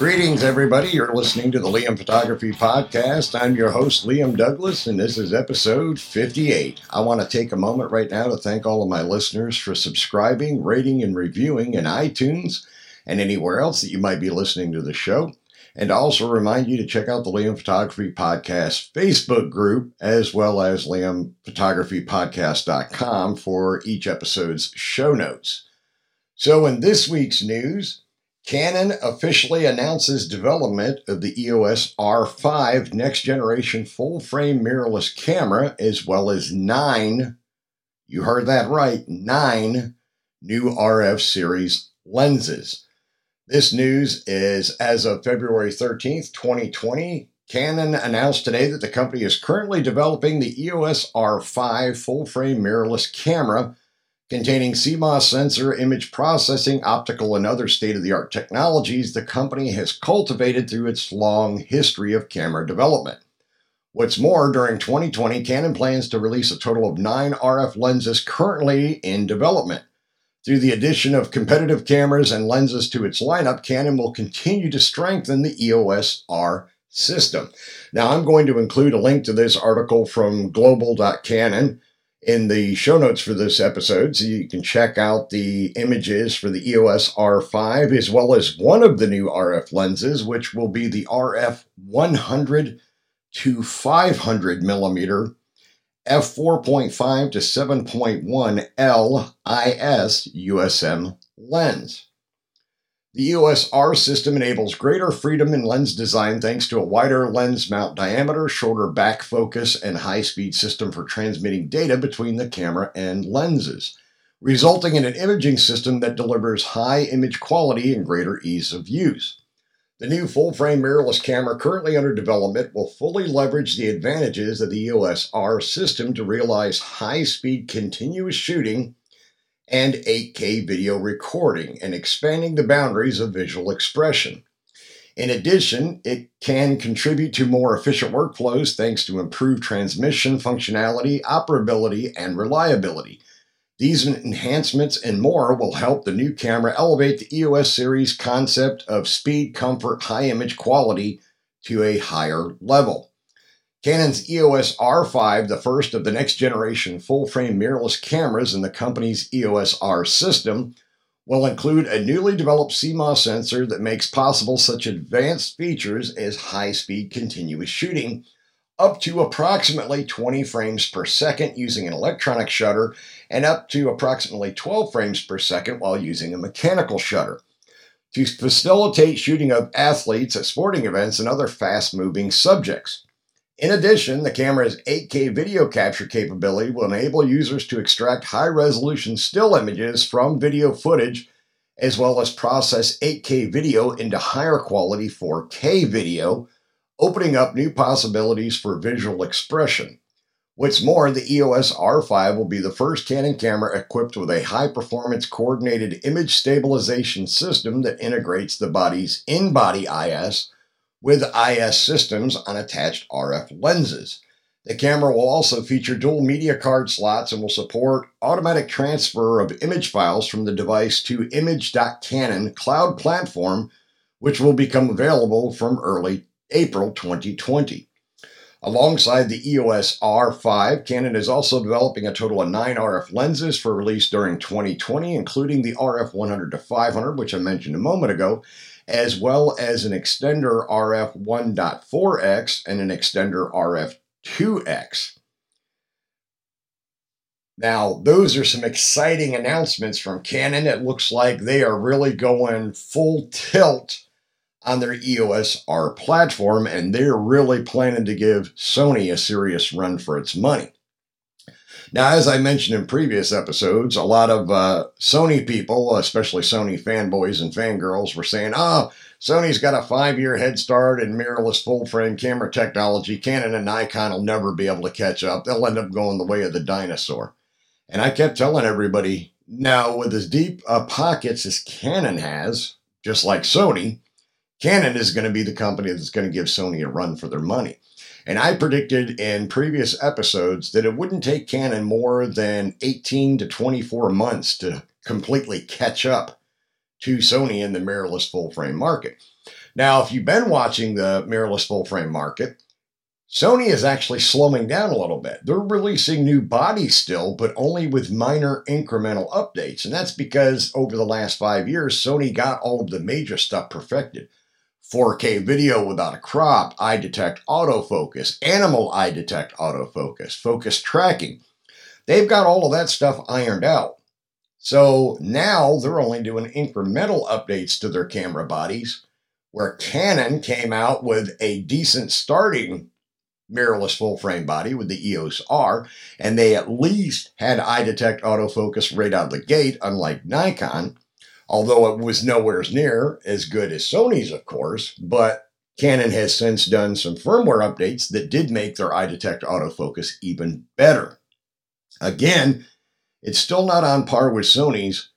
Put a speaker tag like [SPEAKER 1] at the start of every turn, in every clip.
[SPEAKER 1] Greetings, everybody. You're listening to the Liam Photography Podcast. I'm your host, Liam Douglas, and this is episode 58. I want to take a moment right now to thank all of my listeners for subscribing, rating, and reviewing in iTunes and anywhere else that you might be listening to the show. And also remind you to check out the Liam Photography Podcast Facebook group as well as liamphotographypodcast.com for each episode's show notes. So, in this week's news, Canon officially announces development of the EOS R5 next generation full frame mirrorless camera, as well as nine, you heard that right, nine new RF series lenses. This news is as of February 13th, 2020. Canon announced today that the company is currently developing the EOS R5 full frame mirrorless camera Containing CMOS sensor, image processing, optical, and other state of the art technologies the company has cultivated through its long history of camera development. What's more, during 2020, Canon plans to release a total of nine RF lenses currently in development. Through the addition of competitive cameras and lenses to its lineup, Canon will continue to strengthen the EOS R system. Now, I'm going to include a link to this article from global.canon in the show notes for this episode, so you can check out the images for the EOS R5 as well as one of the new RF lenses, which will be the RF 100 to 500 millimeter f4.5 to 7.1 LIS USM lens. The EOS R system enables greater freedom in lens design thanks to a wider lens mount diameter, shorter back focus, and high speed system for transmitting data between the camera and lenses, resulting in an imaging system that delivers high image quality and greater ease of use. The new full frame mirrorless camera currently under development will fully leverage the advantages of the EOS R system to realize high speed continuous shooting and 8K video recording and expanding the boundaries of visual expression. In addition, it can contribute to more efficient workflows thanks to improved transmission functionality, operability, and reliability. These enhancements and more will help the new camera elevate the EOS series concept of speed, comfort, high image quality to a higher level. Canon's EOS R5, the first of the next generation full frame mirrorless cameras in the company's EOS R system, will include a newly developed CMOS sensor that makes possible such advanced features as high speed continuous shooting, up to approximately 20 frames per second using an electronic shutter, and up to approximately 12 frames per second while using a mechanical shutter. To facilitate shooting of athletes at sporting events and other fast moving subjects. In addition, the camera's 8K video capture capability will enable users to extract high resolution still images from video footage as well as process 8K video into higher quality 4K video, opening up new possibilities for visual expression. What's more, the EOS R5 will be the first Canon camera equipped with a high performance coordinated image stabilization system that integrates the body's in body IS with IS systems on attached RF lenses. The camera will also feature dual media card slots and will support automatic transfer of image files from the device to image.canon cloud platform, which will become available from early April 2020. Alongside the EOS R5, Canon is also developing a total of nine RF lenses for release during 2020, including the RF 100 to 500, which I mentioned a moment ago, as well as an extender RF 1.4x and an extender RF 2x. Now, those are some exciting announcements from Canon. It looks like they are really going full tilt on their EOS R platform, and they're really planning to give Sony a serious run for its money. Now, as I mentioned in previous episodes, a lot of uh, Sony people, especially Sony fanboys and fangirls, were saying, oh, Sony's got a five year head start in mirrorless full frame camera technology. Canon and Nikon will never be able to catch up. They'll end up going the way of the dinosaur. And I kept telling everybody, now, with as deep uh, pockets as Canon has, just like Sony, Canon is going to be the company that's going to give Sony a run for their money. And I predicted in previous episodes that it wouldn't take Canon more than 18 to 24 months to completely catch up to Sony in the mirrorless full frame market. Now, if you've been watching the mirrorless full frame market, Sony is actually slowing down a little bit. They're releasing new bodies still, but only with minor incremental updates. And that's because over the last five years, Sony got all of the major stuff perfected. 4K video without a crop, eye detect autofocus, animal eye detect autofocus, focus tracking. They've got all of that stuff ironed out. So now they're only doing incremental updates to their camera bodies, where Canon came out with a decent starting mirrorless full frame body with the EOS R, and they at least had eye detect autofocus right out of the gate, unlike Nikon although it was nowhere near as good as Sony's, of course. But Canon has since done some firmware updates that did make their eye detect autofocus even better. Again, it's still not on par with Sony's,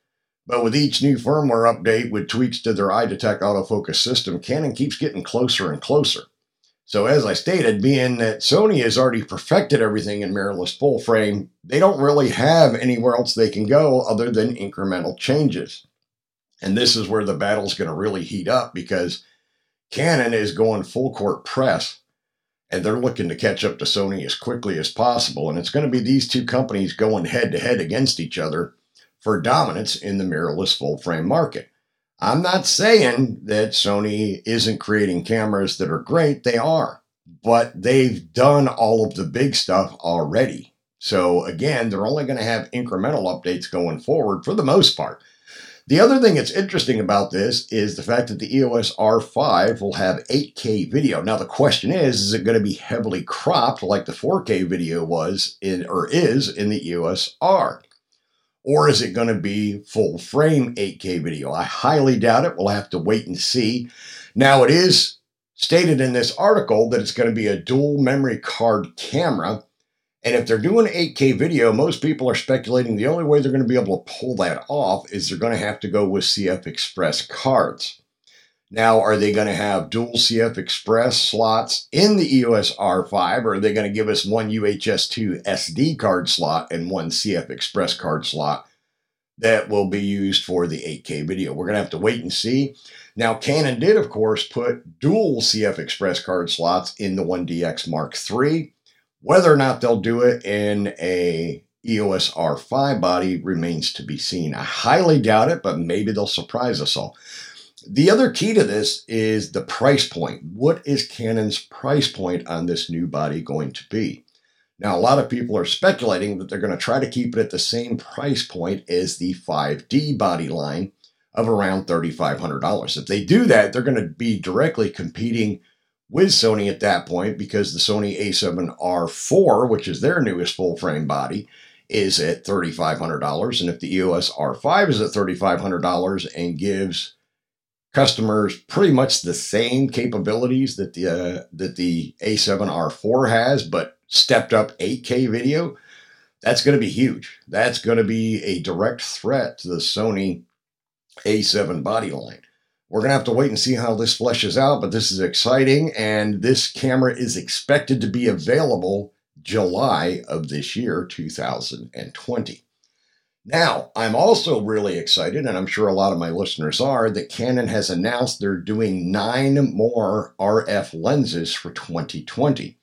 [SPEAKER 1] but with each new firmware update with tweaks to their eye detect autofocus system, Canon keeps getting closer and closer. So, as I stated, being that Sony has already perfected everything in mirrorless full frame, they don't really have anywhere else they can go other than incremental changes. And this is where the battle's going to really heat up because Canon is going full court press and they're looking to catch up to Sony as quickly as possible. And it's going to be these two companies going head to head against each other for dominance in the mirrorless full frame market. I'm not saying that Sony isn't creating cameras that are great, they are, but they've done all of the big stuff already. So again, they're only going to have incremental updates going forward for the most part. The other thing that's interesting about this is the fact that the EOS R5 will have 8K video. Now the question is, is it going to be heavily cropped like the 4K video was in or is in the EOS R? Or is it going to be full frame 8K video? I highly doubt it. We'll have to wait and see. Now it is stated in this article that it's going to be a dual memory card camera and if they're doing 8K video, most people are speculating the only way they're going to be able to pull that off is they're going to have to go with CF Express cards. Now, are they going to have dual CF Express slots in the EOS R5, or are they going to give us one UHS2 SD card slot and one CF Express card slot that will be used for the 8K video? We're going to have to wait and see. Now, Canon did, of course, put dual CF Express card slots in the 1DX Mark III. Whether or not they'll do it in a EOS R5 body remains to be seen. I highly doubt it, but maybe they'll surprise us all. The other key to this is the price point. What is Canon's price point on this new body going to be? Now, a lot of people are speculating that they're going to try to keep it at the same price point as the 5D body line of around $3,500. If they do that, they're going to be directly competing with Sony at that point because the Sony a7R4, which is their newest full frame body, is at $3,500. And if the EOS R5 is at $3,500 and gives customers pretty much the same capabilities that the uh, that the A7R4 has, but stepped up 8K video, that's going to be huge. That's going to be a direct threat to the Sony A7 body line. We're going to have to wait and see how this fleshes out, but this is exciting. And this camera is expected to be available July of this year, 2020. Now, I'm also really excited, and I'm sure a lot of my listeners are, that Canon has announced they're doing nine more RF lenses for 2020.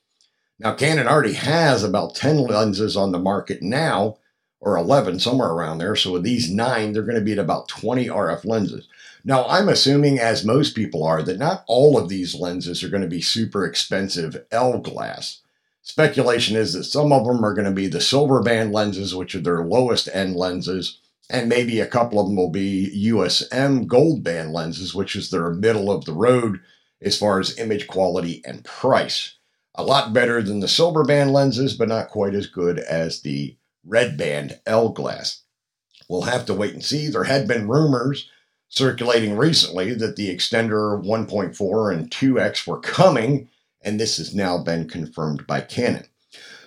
[SPEAKER 1] Now, Canon already has about 10 lenses on the market now, or 11, somewhere around there. So with these nine, they're going to be at about 20 RF lenses. Now, I'm assuming, as most people are, that not all of these lenses are going to be super expensive L glass. Speculation is that some of them are going to be the silver band lenses, which are their lowest end lenses, and maybe a couple of them will be USM gold band lenses, which is their middle of the road as far as image quality and price. A lot better than the silver band lenses, but not quite as good as the red band L glass. We'll have to wait and see. There had been rumors circulating recently that the extender 1.4 and 2X were coming, and this has now been confirmed by Canon.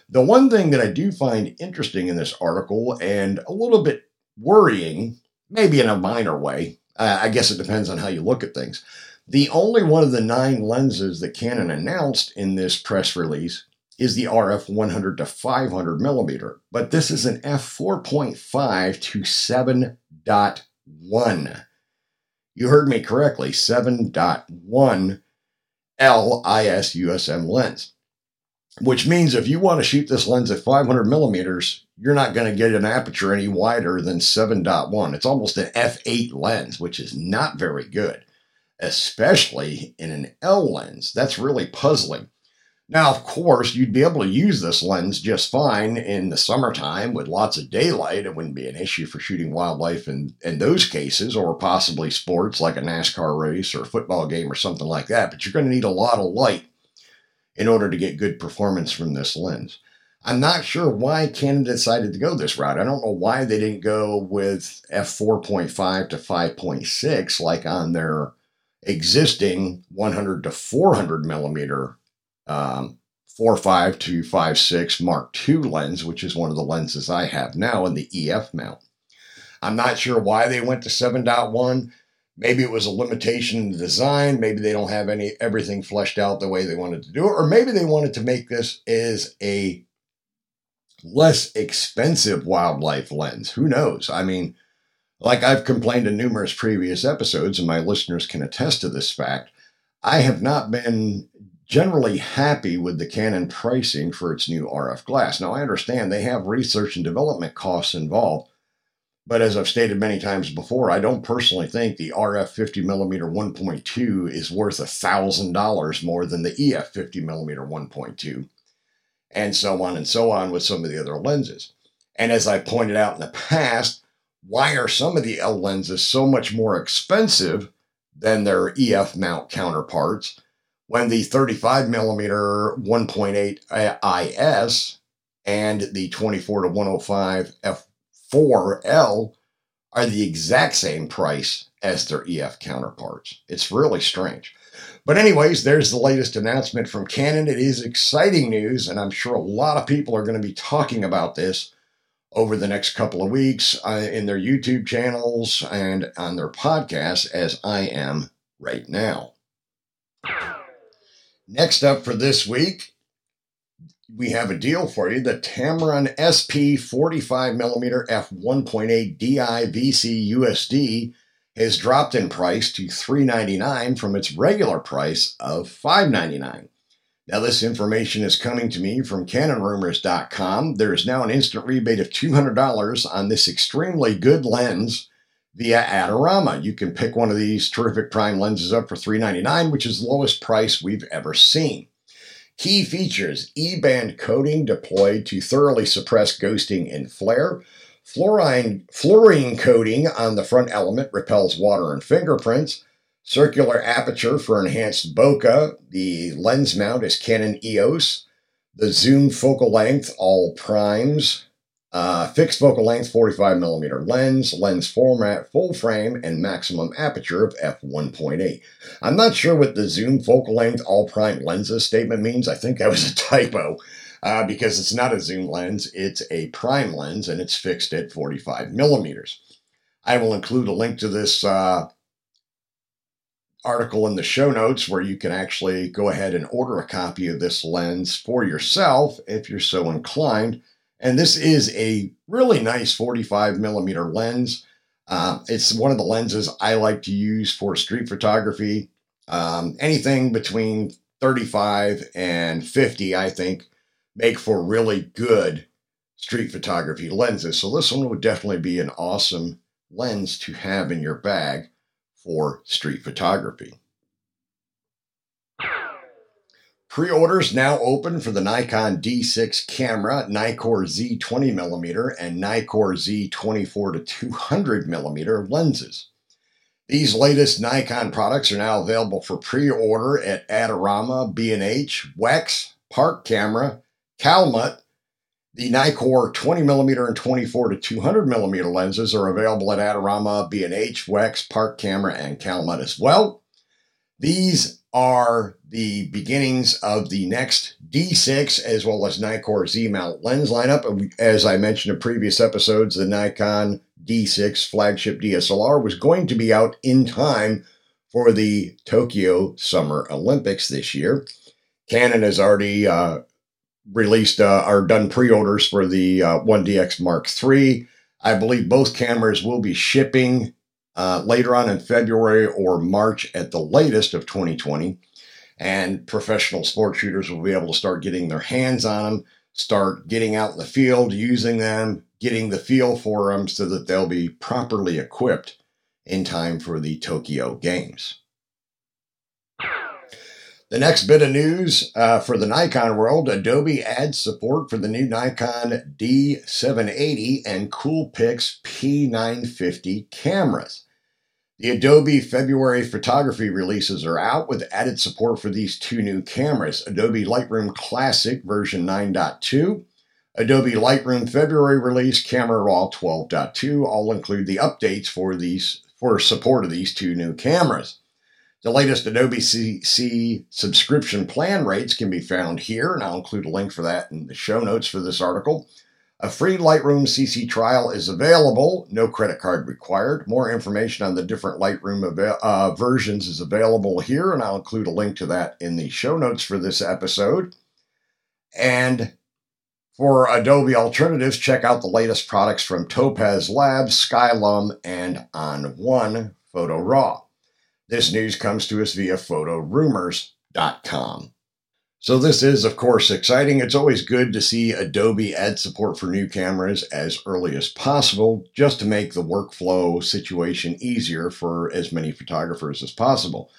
[SPEAKER 1] The one thing that I do find interesting in this article and a little bit worrying, maybe in a minor way, uh, I guess it depends on how you look at things. The only one of the nine lenses that Canon announced in this press release is the RF 100 to 500 millimeter, but this is an f4.5 to 7.1. You heard me correctly, 7.1 LIS USM lens, which means if you want to shoot this lens at 500 millimeters, you're not going to get an aperture any wider than 7.1. It's almost an f8 lens, which is not very good, especially in an L lens. That's really puzzling. Now, of course, you'd be able to use this lens just fine in the summertime with lots of daylight. It wouldn't be an issue for shooting wildlife in, in those cases, or possibly sports like a NASCAR race or a football game or something like that. But you're going to need a lot of light in order to get good performance from this lens. I'm not sure why Canon decided to go this route. I don't know why they didn't go with f4.5 to 5.6 like on their existing 100 to 400 millimeter um, 4.5 to 5.6 Mark II lens, which is one of the lenses I have now in the EF mount. I'm not sure why they went to 7.1. Maybe it was a limitation in the design. Maybe they don't have any everything fleshed out the way they wanted to do it, or maybe they wanted to make this as a less expensive wildlife lens. Who knows? I mean, like I've complained in numerous previous episodes, and my listeners can attest to this fact, I have not been generally happy with the Canon pricing for its new RF glass. Now, I understand they have research and development costs involved, but as I've stated many times before, I don't personally think the RF 50 millimeter 1.2 is worth $1,000 more than the EF 50 millimeter 1.2, and so on and so on with some of the other lenses. And as I pointed out in the past, why are some of the L lenses so much more expensive than their EF mount counterparts? When the 35 millimeter 1.8 IS and the 24 to 105 f4L are the exact same price as their EF counterparts. It's really strange. But, anyways, there's the latest announcement from Canon. It is exciting news, and I'm sure a lot of people are going to be talking about this over the next couple of weeks uh, in their YouTube channels and on their podcasts, as I am right now. Next up for this week, we have a deal for you. The Tamron SP 45mm f1.8 DI VC USD has dropped in price to 399 from its regular price of 599. Now, this information is coming to me from CanonRumors.com. There is now an instant rebate of $200 on this extremely good lens via Adorama. You can pick one of these terrific prime lenses up for 399, which is the lowest price we've ever seen. Key features E-band coating deployed to thoroughly suppress ghosting and flare. Fluorine, fluorine coating on the front element repels water and fingerprints. Circular aperture for enhanced bokeh. The lens mount is Canon EOS. The zoom focal length, all primes. Uh, fixed focal length 45 millimeter lens, lens format, full frame, and maximum aperture of f1.8. I'm not sure what the zoom focal length all prime lenses statement means. I think that was a typo uh, because it's not a zoom lens, it's a prime lens and it's fixed at 45 millimeters. I will include a link to this uh, article in the show notes where you can actually go ahead and order a copy of this lens for yourself if you're so inclined. And this is a really nice 45 millimeter lens. Uh, it's one of the lenses I like to use for street photography. Um, anything between 35 and 50, I think, make for really good street photography lenses. So this one would definitely be an awesome lens to have in your bag for street photography. Pre orders now open for the Nikon D6 camera, Nikkor Z 20mm, and Nikkor Z 24 to 200mm lenses. These latest Nikon products are now available for pre order at Adorama, B&H, Wex, Park Camera, Calumet, The Nikkor 20mm and 24 to 200mm lenses are available at Adorama, B&H, Wex, Park Camera, and Calumet as well. These are the beginnings of the next D6 as well as Nikkor Z mount lens lineup. As I mentioned in previous episodes, the Nikon D6 flagship DSLR was going to be out in time for the Tokyo Summer Olympics this year. Canon has already uh, released uh, or done pre-orders for the uh, 1DX Mark III. I believe both cameras will be shipping uh, later on in February or March at the latest of 2020. And professional sport shooters will be able to start getting their hands on them, start getting out in the field, using them, getting the feel for them so that they'll be properly equipped in time for the Tokyo Games. The next bit of news uh, for the Nikon world Adobe adds support for the new Nikon D780 and Coolpix P950 cameras. The Adobe February photography releases are out with added support for these two new cameras Adobe Lightroom Classic version 9.2, Adobe Lightroom February release Camera Raw 12.2 all include the updates for these for support of these two new cameras. The latest Adobe CC subscription plan rates can be found here, and I'll include a link for that in the show notes for this article. A free Lightroom CC trial is available, no credit card required. More information on the different Lightroom uh, versions is available here, and I'll include a link to that in the show notes for this episode. And for Adobe alternatives, check out the latest products from Topaz Labs, Skylum, and On1 Photo Raw. This news comes to us via photorumors.com. So, this is, of course, exciting. It's always good to see Adobe add support for new cameras as early as possible, just to make the workflow situation easier for as many photographers as possible.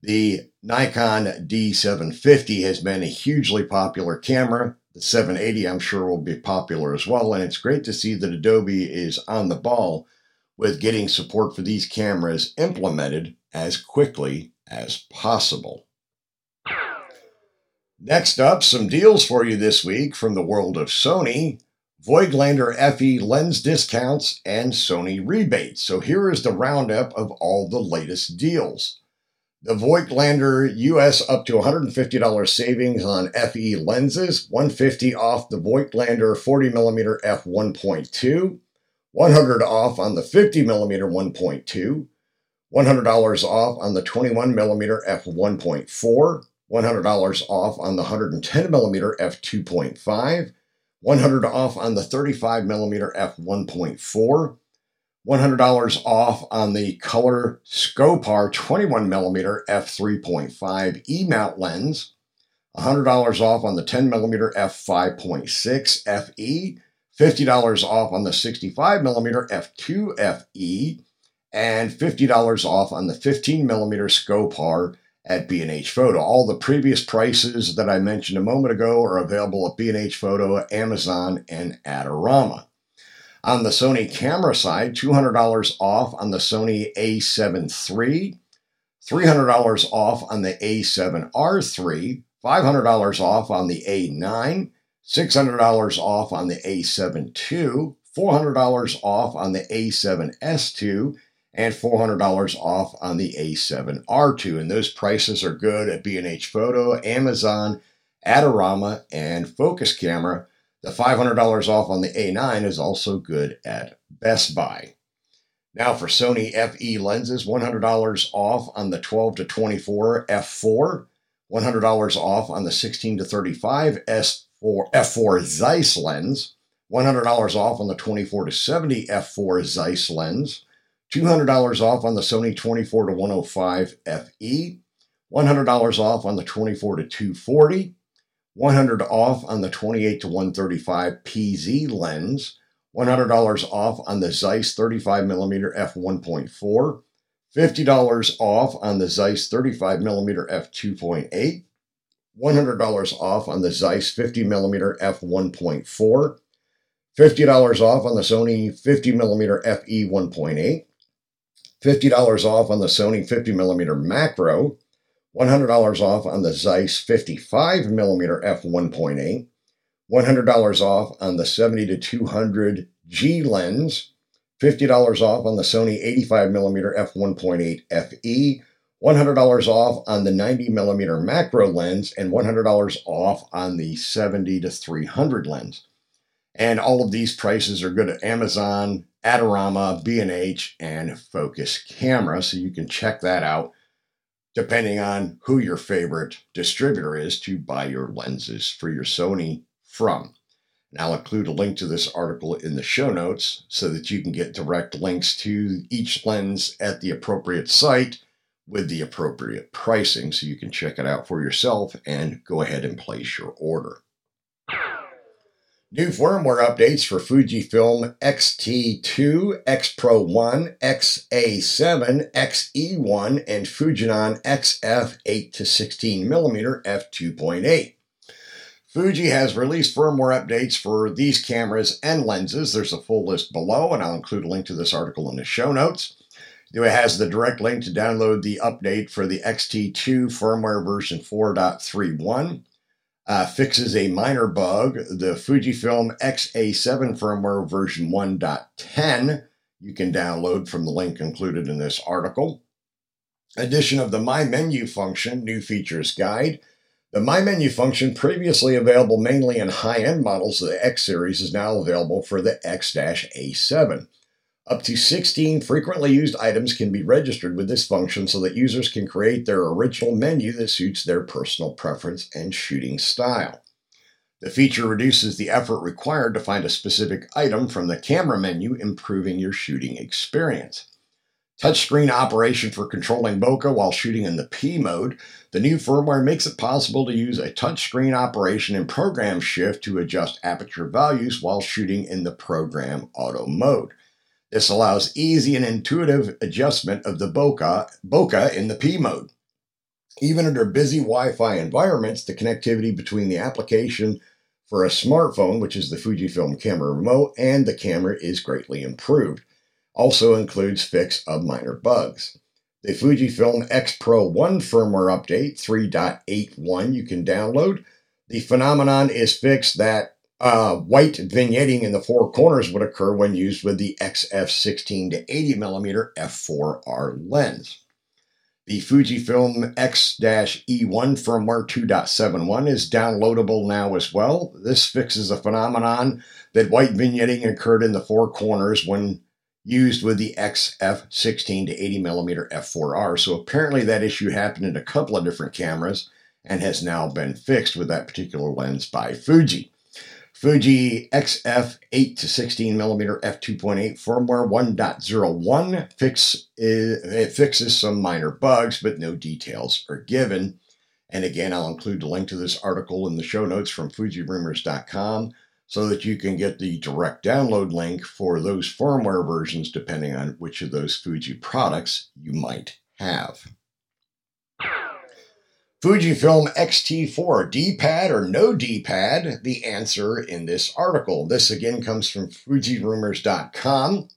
[SPEAKER 1] The Nikon D750 has been a hugely popular camera. The 780, I'm sure, will be popular as well. And it's great to see that Adobe is on the ball with getting support for these cameras implemented as quickly as possible. Next up, some deals for you this week from the world of Sony. Voigtlander FE lens discounts and Sony rebates. So here is the roundup of all the latest deals. The Voigtlander US up to $150 savings on FE lenses, 150 off the Voigtlander 40mm f1.2, 100 off on the 50mm 1.2, $100 off on the 21mm f1.4, $100 off on the 110mm f2.5, 100 off on the 35mm f1.4, $100 off on the Color Skopar 21mm f3.5 E-mount lens, $100 off on the 10mm f5.6 FE, $50 off on the 65mm f2 FE, and $50 off on the 15 millimeter Skopar at B&H Photo. All the previous prices that I mentioned a moment ago are available at B&H Photo, Amazon, and Adorama. On the Sony camera side, $200 off on the Sony a7 III, $300 off on the a7R3, $500 off on the A9, $600 off on the A7 II, $400 off on the A7S2, and $400 off on the A7R2. And those prices are good at B&H Photo, Amazon, Adorama, and Focus Camera. The $500 off on the A9 is also good at Best Buy. Now for Sony FE lenses, $100 off on the 12 to 24 f4, $100 off on the 16 to 35 S4 f4 Zeiss lens, $100 off on the 24 to 70 f4 Zeiss lens, $200 off on the Sony 24 to 105 FE, $100 off on the 24 to 240, 100 off on the 28 to 135 PZ lens, $100 off on the Zeiss 35mm f1.4, $50 off on the Zeiss 35mm f2.8, $100 off on the Zeiss 50mm f1.4, $50 off on the Sony 50mm fe 1.8, $50 off on the Sony 50mm macro, $100 off on the Zeiss 55mm f1.8, $100 off on the 70 to 200 G lens, $50 off on the Sony 85mm f1.8 FE, $100 off on the 90mm macro lens, and $100 off on the 70 to 300 lens. And all of these prices are good at Amazon, Adorama, B&H, and Focus Camera, so you can check that out depending on who your favorite distributor is to buy your lenses for your Sony from. And I'll include a link to this article in the show notes so that you can get direct links to each lens at the appropriate site with the appropriate pricing so you can check it out for yourself and go ahead and place your order. New firmware updates for Fujifilm X-T2, X-Pro 1, X-A7, X-E1, and Fujinon XF 8 to 16 mm f2.8. Fuji has released firmware updates for these cameras and lenses. There's a full list below, and I'll include a link to this article in the show notes. It has the direct link to download the update for the X-T2 firmware version 4.31 uh, fixes a minor bug. The Fujifilm X-A7 firmware version 1.10 you can download from the link included in this article. Addition of the My Menu function, new features guide. The My Menu function, previously available mainly in high end models of the X series, is now available for the X A7. Up to 16 frequently used items can be registered with this function so that users can create their original menu that suits their personal preference and shooting style. The feature reduces the effort required to find a specific item from the camera menu, improving your shooting experience. Touchscreen operation for controlling bokeh while shooting in the P mode. The new firmware makes it possible to use a touchscreen operation in program shift to adjust aperture values while shooting in the program auto mode. This allows easy and intuitive adjustment of the bokeh, bokeh in the P mode. Even under busy Wi Fi environments, the connectivity between the application for a smartphone, which is the Fujifilm camera remote, and the camera is greatly improved. Also includes fix of minor bugs. The Fujifilm X Pro 1 firmware update 3.81 you can download. The phenomenon is fixed that uh, white vignetting in the four corners would occur when used with the XF 16 to 80 millimeter f4R lens. The Fujifilm X-E1 firmware 2.71 is downloadable now as well. This fixes a phenomenon that white vignetting occurred in the four corners when used with the XF 16 to 80 millimeter f4R. So apparently that issue happened in a couple of different cameras and has now been fixed with that particular lens by Fuji. Fuji XF 8 to 16 millimeter f2.8 firmware 1.01 fix eh, it fixes some minor bugs, but no details are given. And again, I'll include a link to this article in the show notes from FujiRumors.com so that you can get the direct download link for those firmware versions, depending on which of those Fuji products you might have. Fujifilm X-T4, D-pad or no D-pad? The answer in this article. This again comes from FujiRumors.com.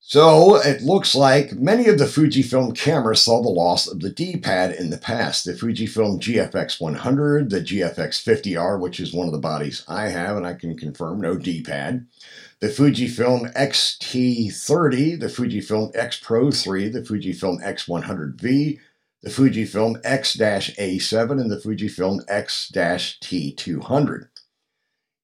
[SPEAKER 1] So it looks like many of the Fujifilm cameras saw the loss of the D-pad in the past. The Fujifilm GFX 100, the GFX 50R, which is one of the bodies I have, and I can confirm no D-pad. The Fujifilm X-T30, the Fujifilm X Pro 3, the Fujifilm X100V, the Fujifilm X-A7 and the Fujifilm X-T200.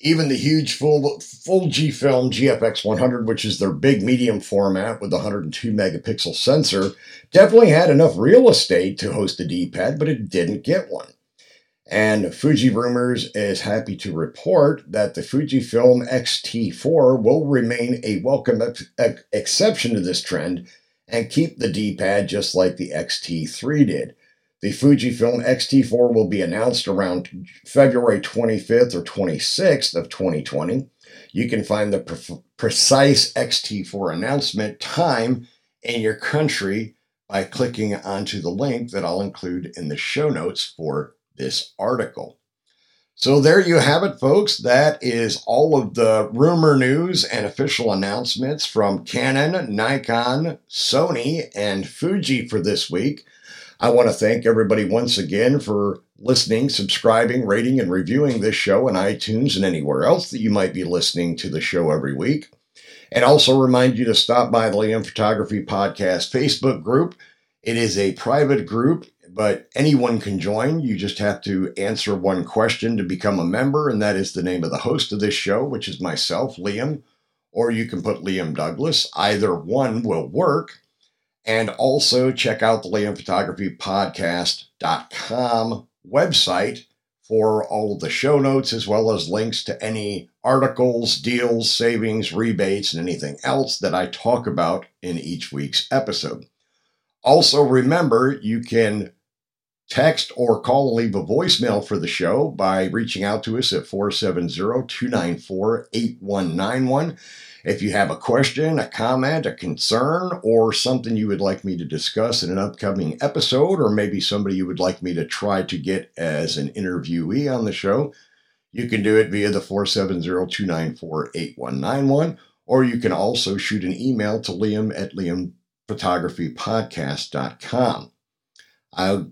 [SPEAKER 1] Even the huge full Fujifilm GFX 100, which is their big medium format with the 102 megapixel sensor, definitely had enough real estate to host a D-pad, but it didn't get one. And Fuji Rumors is happy to report that the Fujifilm X-T4 will remain a welcome ex- exception to this trend and keep the D-pad just like the XT3 did. The Fujifilm X-T4 will be announced around February 25th or 26th of 2020. You can find the pre- precise X-T4 announcement time in your country by clicking onto the link that I'll include in the show notes for this article. So there you have it, folks. That is all of the rumor news and official announcements from Canon, Nikon, Sony, and Fuji for this week. I want to thank everybody once again for listening, subscribing, rating, and reviewing this show on iTunes and anywhere else that you might be listening to the show every week. And also remind you to stop by the Liam Photography Podcast Facebook group. It is a private group, but anyone can join. You just have to answer one question to become a member, and that is the name of the host of this show, which is myself, Liam, or you can put Liam Douglas. Either one will work. And also check out the Liam Photography Podcast.com website for all of the show notes as well as links to any articles, deals, savings, rebates, and anything else that I talk about in each week's episode. Also, remember you can text or call and leave a voicemail for the show by reaching out to us at 470 294 8191. If you have a question, a comment, a concern, or something you would like me to discuss in an upcoming episode, or maybe somebody you would like me to try to get as an interviewee on the show, you can do it via the 470 294 8191, or you can also shoot an email to liam at liamphotographypodcast.com. I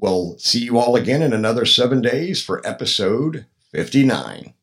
[SPEAKER 1] will see you all again in another seven days for episode 59.